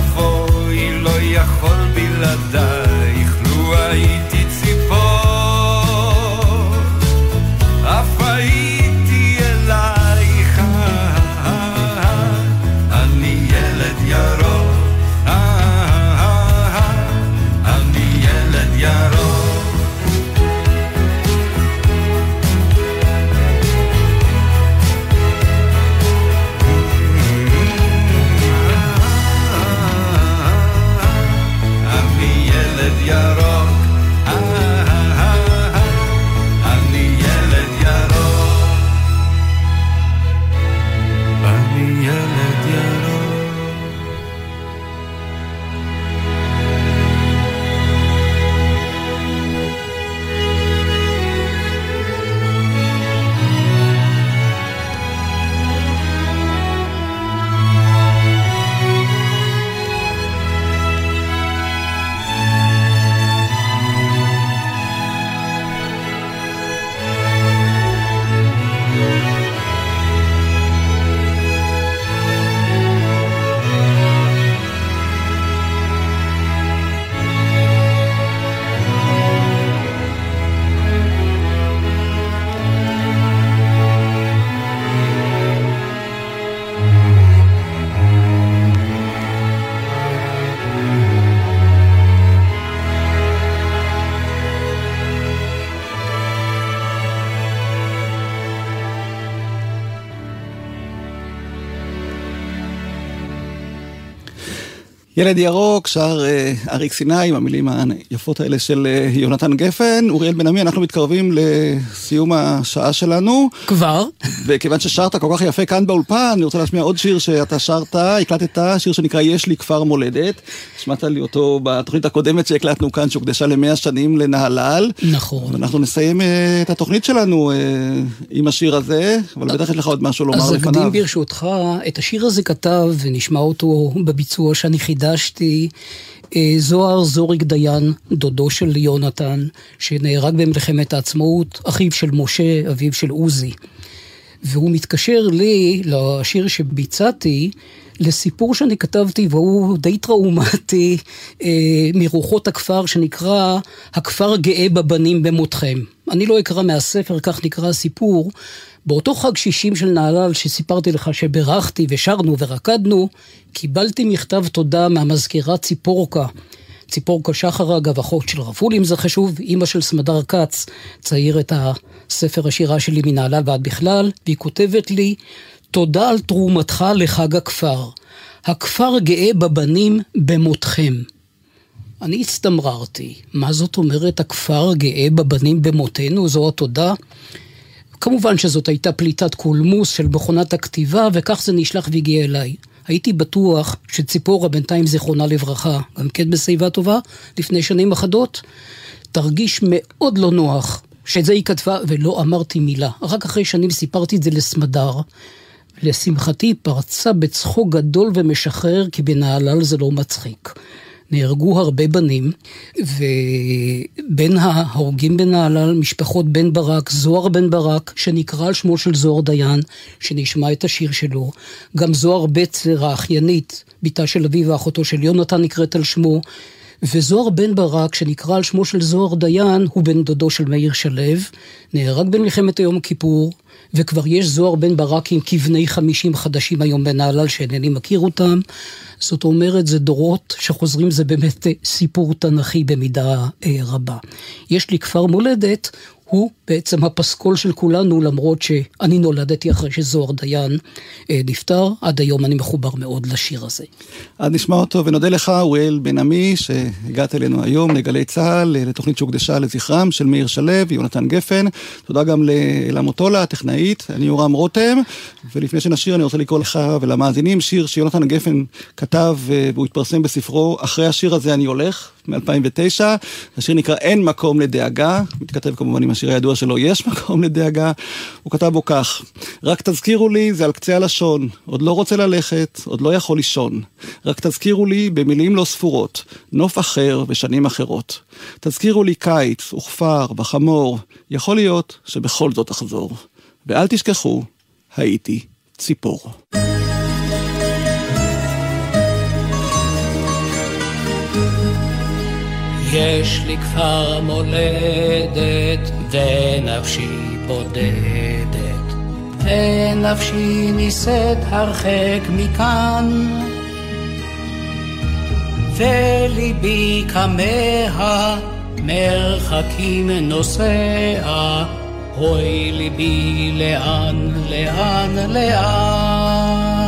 ילד ירוק, שר אה, אריק סיני עם המילים היפות האלה של אה, יונתן גפן. אוריאל בן עמי, אנחנו מתקרבים לסיום השעה שלנו. כבר? וכיוון ששרת כל כך יפה כאן באולפן, אני רוצה להשמיע עוד שיר שאתה שרת, הקלטת, שיר שנקרא יש לי כפר מולדת. השמעת לי אותו בתוכנית הקודמת שהקלטנו כאן, שהוקדשה למאה שנים לנהלל. נכון. ואנחנו נסיים אה, את התוכנית שלנו עם השיר הזה, אבל בטח יש לך עוד משהו לומר אז לפניו. אקדים ברשותך, את השיר הזה כתב ונשמע אותו בביצוע שאני חידשתי אה, זוהר זוריק דיין, דודו של יונתן, שנהרג במלחמת העצמאות, אחיו של משה, אביו של עוזי. והוא מתקשר לי, לשיר שביצעתי, לסיפור שאני כתבתי והוא די טראומטי אה, מרוחות הכפר שנקרא הכפר גאה בבנים במותכם. אני לא אקרא מהספר, כך נקרא הסיפור. באותו חג שישים של נהלל שסיפרתי לך שברכתי ושרנו ורקדנו, קיבלתי מכתב תודה מהמזכירה ציפורקה. ציפורקה שחר אגב, אחות של רפול אם זה חשוב, אימא של סמדר כץ, צעיר את הספר השירה שלי מנהלל ועד בכלל, והיא כותבת לי, תודה על תרומתך לחג הכפר. הכפר גאה בבנים במותכם. אני הצטמררתי, מה זאת אומרת הכפר גאה בבנים במותנו, זו התודה? כמובן שזאת הייתה פליטת קולמוס של מכונת הכתיבה, וכך זה נשלח והגיע אליי. הייתי בטוח שציפורה, בינתיים זיכרונה לברכה, גם כן בשיבה טובה, לפני שנים אחדות, תרגיש מאוד לא נוח שאת זה היא כתבה, ולא אמרתי מילה. רק אחרי שנים סיפרתי את זה לסמדר. לשמחתי פרצה בצחוק גדול ומשחרר, כי בנהלל זה לא מצחיק. נהרגו הרבה בנים, ובין ההורגים בנהלל, משפחות בן ברק, זוהר בן ברק, שנקרא על שמו של זוהר דיין, שנשמע את השיר שלו, גם זוהר בצר, האחיינית, בתה של אביו ואחותו של יונתן נקראת על שמו, וזוהר בן ברק, שנקרא על שמו של זוהר דיין, הוא בן דודו של מאיר שלו, נהרג במלחמת היום הכיפור, וכבר יש זוהר בן ברקים כבני חמישים חדשים היום בנהלל שאינני מכיר אותם. זאת אומרת, זה דורות שחוזרים, זה באמת סיפור תנכי במידה אה, רבה. יש לי כפר מולדת, הוא בעצם הפסקול של כולנו, למרות שאני נולדתי אחרי שזוהר דיין אה, נפטר, עד היום אני מחובר מאוד לשיר הזה. אז נשמע אותו ונודה לך, אוריאל בן עמי, שהגעת אלינו היום לגלי צה"ל, לתוכנית שהוקדשה לזכרם של מאיר שלו ויונתן גפן. תודה גם לאלה מוטולה, הטכנאית, אני יורם רותם, ולפני שנשיר אני רוצה לקרוא לך ולמאזינים שיר שיונתן גפן כתב והוא התפרסם בספרו, אחרי השיר הזה אני הולך, מ-2009. השיר נקרא אין מקום לדאגה, מתכתב כמובן עם השיר הידוע שלו יש מקום לדאגה. הוא כתב בו כך: רק תזכירו לי, זה על קצה הלשון, עוד לא רוצה ללכת, עוד לא יכול לישון. רק תזכירו לי במילים לא ספורות, נוף אחר ושנים אחרות. תזכירו לי קיץ וכפר וחמור, יכול להיות שבכל זאת אחזור. ואל תשכחו, הייתי ציפור. יש לי כפר מולדת, ונפשי בודדת, ונפשי נישאת הרחק מכאן. וליבי כמה מרחקים נוסע, אוי ליבי לאן, לאן, לאן.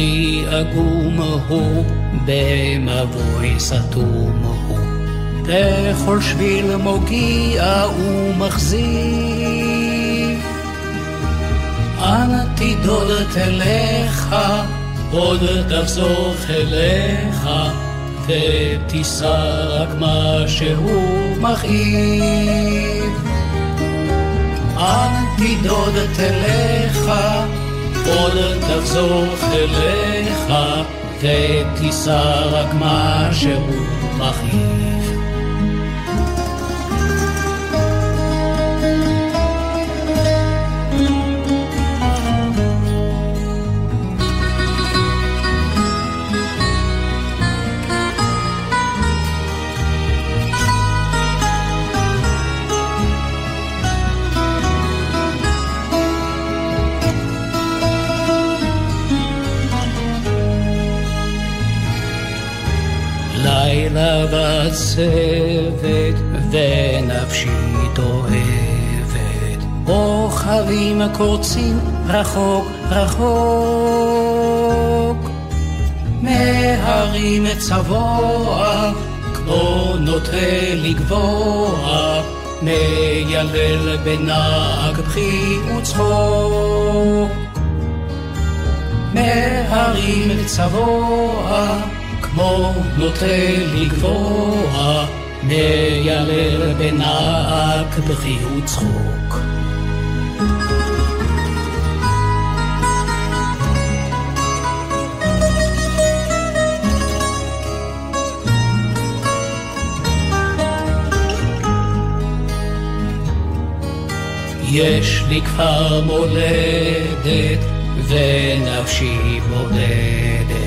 כפרי עגום הוא, במבוי סתום הוא, בכל שביל מוגיע ומחזיק. אנא תדוד אליך, עוד תחזור אליך, ותישא רק מה שהוא מכאיב. אנא תדוד אליך, עוד תחזור אליך, ותישא רק מה שהוא מכאיב. בצוות ונפשי דואבת, כוכבים קורצים רחוק רחוק, מהרים צבוע כמו נוטה לגבוה, מיילל בנהג בכי וצחוק. מהרים צבוע כמו נוטה לגבוה, מיילל בנהג בכי וצחוק. יש לי כפר מולדת, ונפשי בודדת.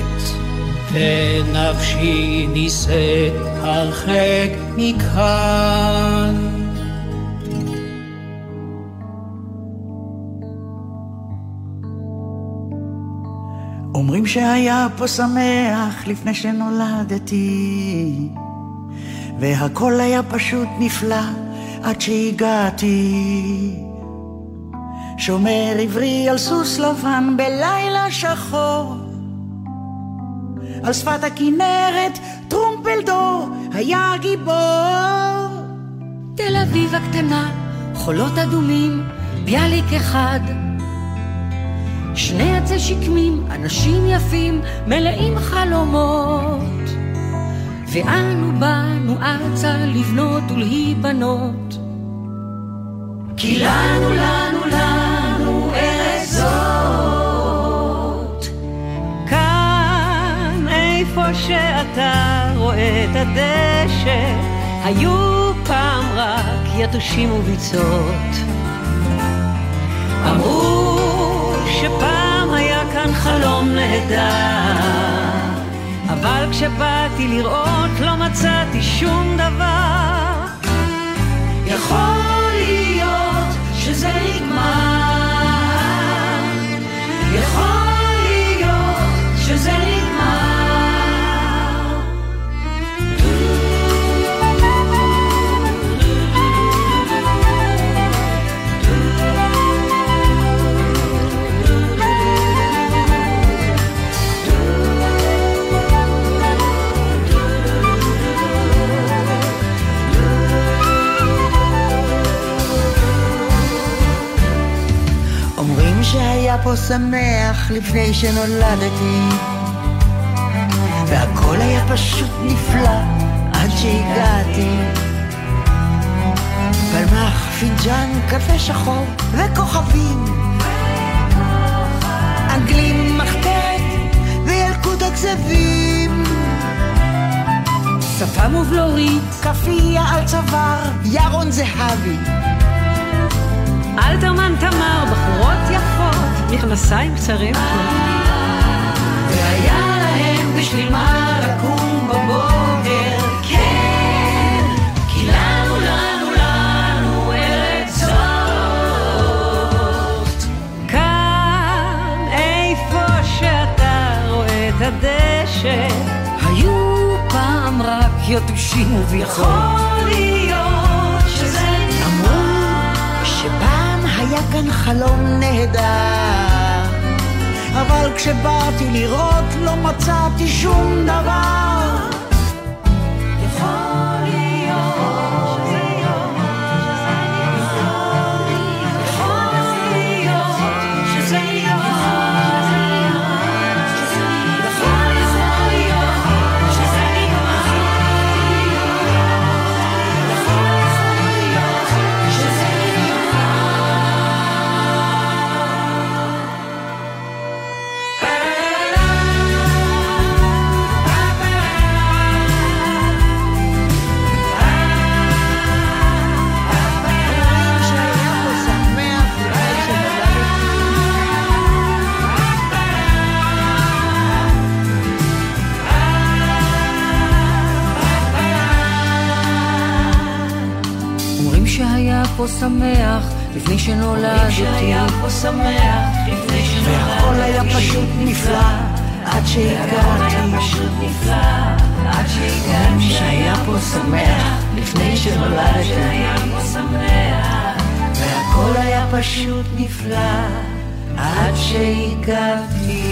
ונפשי נישאת הרחק מכאן. אומרים שהיה פה שמח לפני שנולדתי, והכל היה פשוט נפלא עד שהגעתי. שומר עברי על סוס לבן בלילה שחור, על שפת הכנרת טרומפלדור היה גיבור. תל אביב הקטנה, חולות אדומים, ביאליק אחד. שני עצי שקמים, אנשים יפים, מלאים חלומות. ואנו באנו ארצה לבנות ולהיבנות. כי לנו, לנו, לנו איפה שאתה רואה את הדשא, היו פעם רק יתושים וביצות. אמרו שפעם היה כאן חלום נהדר, אבל כשבאתי לראות לא מצאתי שום דבר. יכול להיות שזה נגמר. שמח לפני שנולדתי. והכל היה פשוט נפלא עד שהגעתי. פלמח, פינג'אן, קפה שחור וכוכבים. אנגלים, מחתרת וילקוט הכזבים. שפה מובלורית, כאפיה על צוואר, ירון זהבי. אלתרמן תמר, בחורות יפות, מכנסיים קצרים. והיה להם בשביל מה לקום בבוקר, כן, כי לנו, לנו, לנו ארץ זאת. כאן, איפה שאתה רואה את הדשא, היו פעם רק יתושים וביכול. יכול להיות כאן חלום נהדר. אבל כשבאתי לראות לא מצאתי שום דבר שמח לפני שנולדתי. שהיה פה שמח לפני והכל היה פשוט נפלא עד שהגעתי. עד שהגעתי. שהיה פה שמח לפני שנולדתי. והכל היה פשוט נפלא עד שהגעתי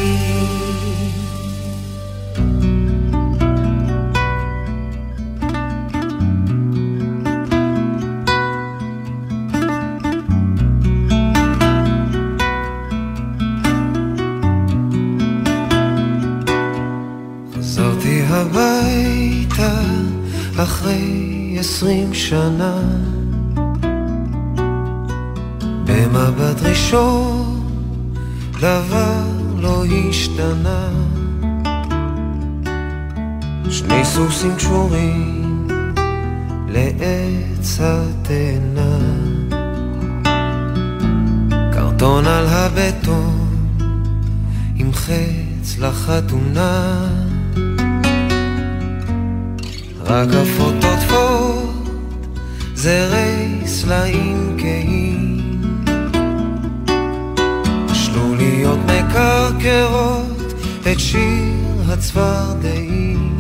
עשרים שנה. במבט ראשון דבר לא השתנה. שני סוסים קשורים לעץ התאנה. קרטון על הבטון עם חץ לחתונה. רק עפות עוטפות זרי סלעים כהים. שלוליות מקרקרות את שיר הצפרדעים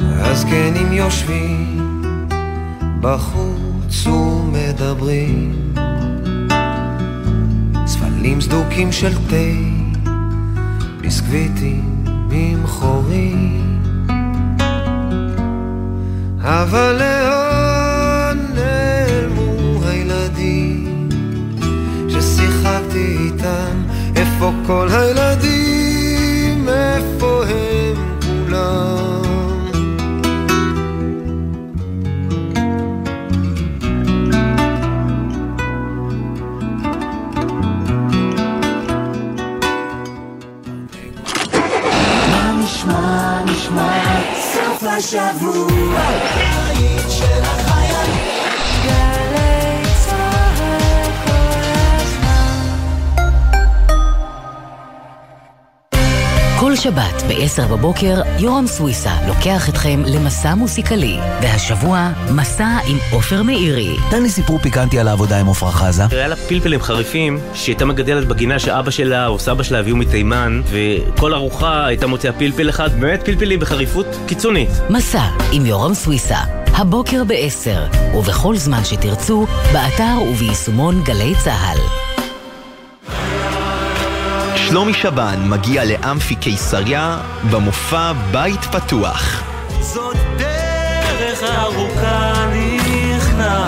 הזקנים יושבים בחוץ ומדברים. צפלים סדוקים של תה ביסקוויטים עם חורים אבל לאן נעלמו הילדים ששיחקתי איתם? איפה כל הילדים? איפה הם כולם? השבוע. כל שבת ב-10 בבוקר, יורם סוויסה לוקח אתכם למסע מוסיקלי, והשבוע, מסע עם עופר מאירי. תן לי סיפור פיקנטי על העבודה עם עפרה חזה. היה לה פלפלים חריפים שהיא הייתה מגדלת בגינה שאבא שלה או סבא שלה הביאו מתימן וכל ארוחה הייתה מוציאה פלפל אחד, באמת פלפלים בחריפות קיצונית. מסע עם יורם סוויסה, הבוקר ב-10, ובכל זמן שתרצו, באתר וביישומון גלי צה"ל. שלומי שבן מגיע לאמפי קיסריה במופע בית פתוח. זאת דרך ארוכה נכנע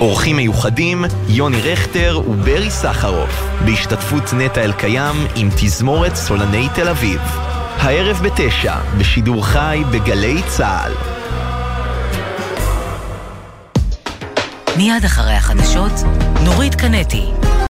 אורחים מיוחדים, יוני רכטר וברי סחרוף, בהשתתפות נטע אלקיים עם תזמורת סולני תל אביב. הערב בתשע, בשידור חי בגלי צה"ל. מיד אחרי החדשות, נורית קנטי.